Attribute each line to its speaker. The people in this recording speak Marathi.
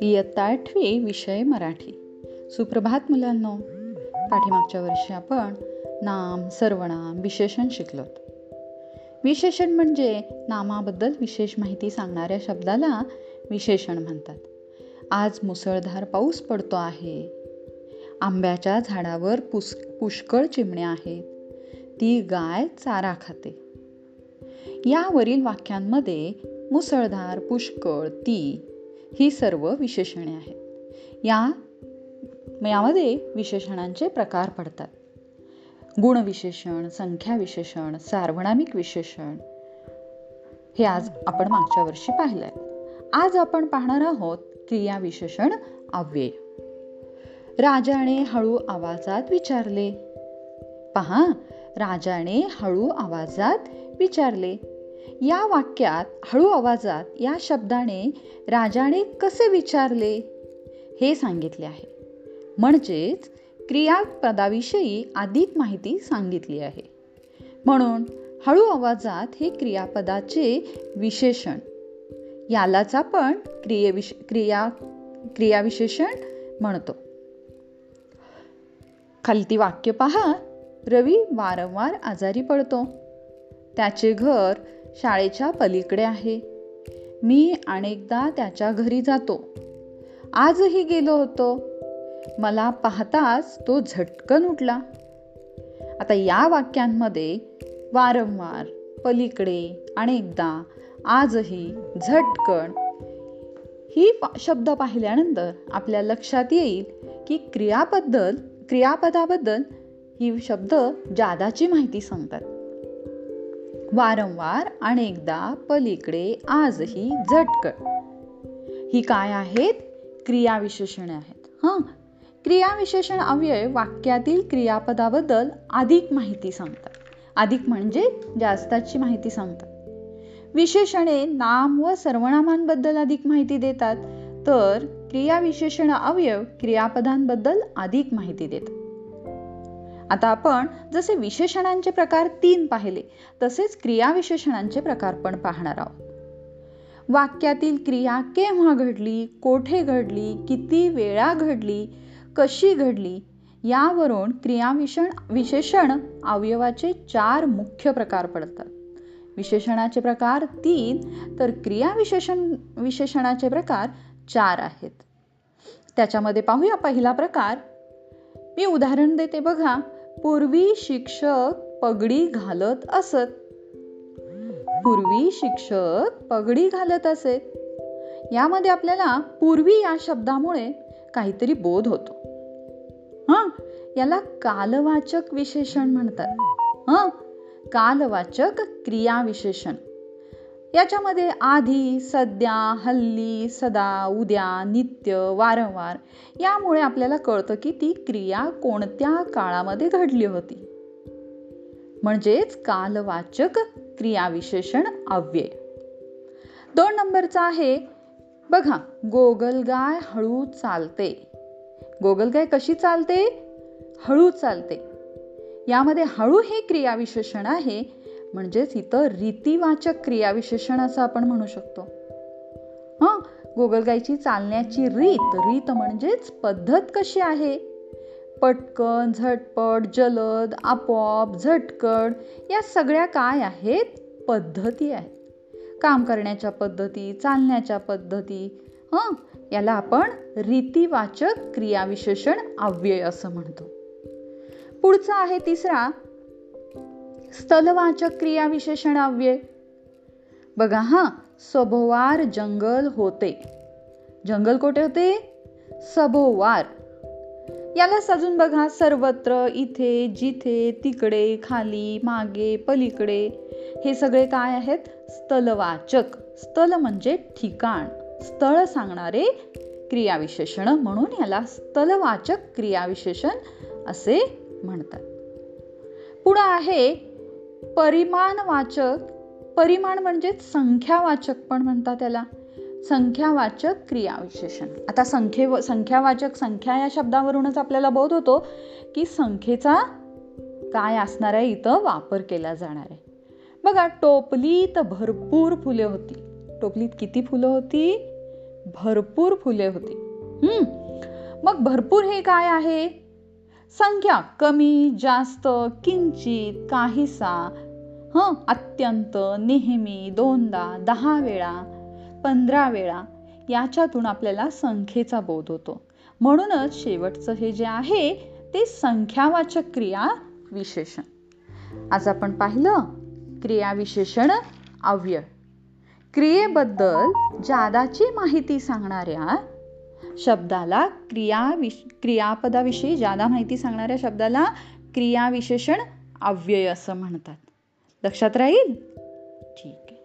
Speaker 1: इयत्ता आठवी विषय मराठी. सुप्रभात मुलांनो. पाठीमागच्या वर्षी आपण नाम सर्वनाम विशेषण शिकलो विशेषण म्हणजे नामाबद्दल विशेष माहिती सांगणाऱ्या शब्दाला विशेषण म्हणतात. आज मुसळधार पाऊस पडतो आहे. आंब्याच्या झाडावर पुस पुष्कळ चिमण्या आहेत. ती गाय चारा खाते. यावरील वाक्यांमध्ये मुसळधार पुष्कळ ती ही सर्व विशेषणे आहेत. या यामध्ये विशेषणांचे प्रकार पडतात. गुणविशेषण संख्या विशेषण सार्वनामिक विशेषण हे आज आपण मागच्या वर्षी पाहिलंय आज आपण पाहणार आहोत क्रिया विशेषण अव्यय. राजाने हळू आवाजात विचारले पहा राजाने हळू आवाजात विचारले या वाक्यात हळू आवाजात या शब्दाने राजाने कसे विचारले? हे सांगितले आहे. म्हणजेच क्रियापदाविषयी अधिक माहिती सांगितली आहे. म्हणून हळू आवाजात हे क्रियापदाचे विशेषण यालाच आपण क्रियेविश क्रिया क्रियाविशेषण म्हणतो. खालती वाक्य पहा. रवी वारंवार आजारी पडतो. त्याचे घर शाळेच्या पलीकडे आहे. मी अनेकदा त्याच्या घरी जातो. आजही गेलो होतो. मला पाहताच तो झटकन उठला. आता या वाक्यांमध्ये वारंवार पलीकडे अनेकदा आजही झटकन ही शब्द पाहिल्यानंतर आपल्या लक्षात येईल की क्रियाबद्दल क्रियापदाबद्दल ही शब्द जादाची माहिती सांगतात. वारंवार अनेकदा पलीकडे आजही झटकळ ही काय आहेत? क्रियाविशेषणे आहेत. हां? क्रियाविशेषण अव्यय वाक्यातील क्रियापदाबद्दल अधिक माहिती सांगतात. अधिक म्हणजे जास्ताची माहिती सांगतात. विशेषणे नाम व सर्वनामांबद्दल अधिक माहिती देतात. तर क्रियाविशेषण अवयव क्रियापदांबद्दल अधिक माहिती देतात. आता आपण जसे विशेषणांचे प्रकार तीन पाहिले तसेच क्रियाविशेषणांचे प्रकार पण पाहणार आहोत. वाक्यातील क्रिया केव्हा घडली कोठे घडली किती वेळा घडली कशी घडली यावरून क्रियाविषण विशेषण अवयवाचे चार मुख्य प्रकार पडतात. विशेषणाचे प्रकार तीन तर क्रियाविशेषण विशेषणाचे प्रकार चार आहेत. त्याच्यामध्ये पाहूया पहिला प्रकार. मी उदाहरण देते बघा. पूर्वी शिक्षक पगडी घालत असत. पूर्वी शिक्षक पगडी घालत असत यामध्ये आपल्याला पूर्वी या शब्दामुळे काहीतरी बोध होतो. हा? याला कालवाचक विशेषण म्हणतात. हा? कालवाचक क्रिया विशेषण याच्यामध्ये आधी सध्या हल्ली सदा उद्या नित्य वारंवार यामुळे आपल्याला कळतं की ती क्रिया कोणत्या काळामध्ये घडली होती. म्हणजेच कालवाचक क्रियाविशेषण अव्यय. दोन नंबरचा आहे बघा गोगलगाय हळू चालते. गोगलगाय कशी चालते? हळू चालते. यामध्ये हळू हे क्रियाविशेषण आहे म्हणजेच इथं रीतीवाचक क्रियाविशेषण असं आपण म्हणू शकतो. हं? गोगलगाईची चालण्याची रीत रीत म्हणजेच पद्धत कशी आहे? पटकन झटपट जलद आपोआप झटकड या सगळ्या काय आहेत? पद्धती आहेत. काम करण्याच्या पद्धती चालण्याच्या पद्धती हं? याला आपण रीतीवाचक क्रियाविशेषण अव्यय असं म्हणतो. पुढचा आहे तिसरा. स्थलवाचक क्रिया विशेषण अव्यय बघा हा सभोवार जंगल होते. जंगल कोठे होते? सभोवार. याला सजून बघा सर्वत्र इथे जिथे तिकडे खाली मागे पलीकडे. हे सगळे काय आहेत? स्थलवाचक. स्थल म्हणजे ठिकाण. स्थळ सांगणारे क्रियाविशेषण म्हणून याला स्थलवाचक क्रियाविशेषण असे म्हणतात. पुढं आहे परिमाणवाचक परिमाण म्हणजे संख्यावाचक पण म्हणतात त्याला. संख्यावाचक क्रियाविशेषण. आता संख्ये संख्यावाचक संख्या या शब्दावरूनच आपल्याला बोध होतो की संख्येचा काय असणार आहे? इथं वापर केला जाणार आहे. बघा टोपलीत भरपूर फुले होती. टोपलीत किती फुलं होती? भरपूर फुले होती. मग भरपूर हे काय आहे? संख्या कमी जास्त किंचित काहीसा. हं अत्यंत नेहमी दोनदा दहा वेळा पंधरा वेळा याच्यातून आपल्याला संख्येचा बोध होतो. म्हणूनच शेवटचं हे जे आहे ते संख्यावाचक क्रिया विशेषण. आज आपण पाहिलं क्रियाविशेषण अव्यय. क्रियेबद्दल जादाची माहिती सांगणाऱ्या शब्दाला क्रिया क्रियापदाविषयी ज्यादा माहिती सांगणाऱ्या शब्दाला क्रियाविशेषण अव्यय असं म्हणतात. लक्षात राहील? ठीक आहे.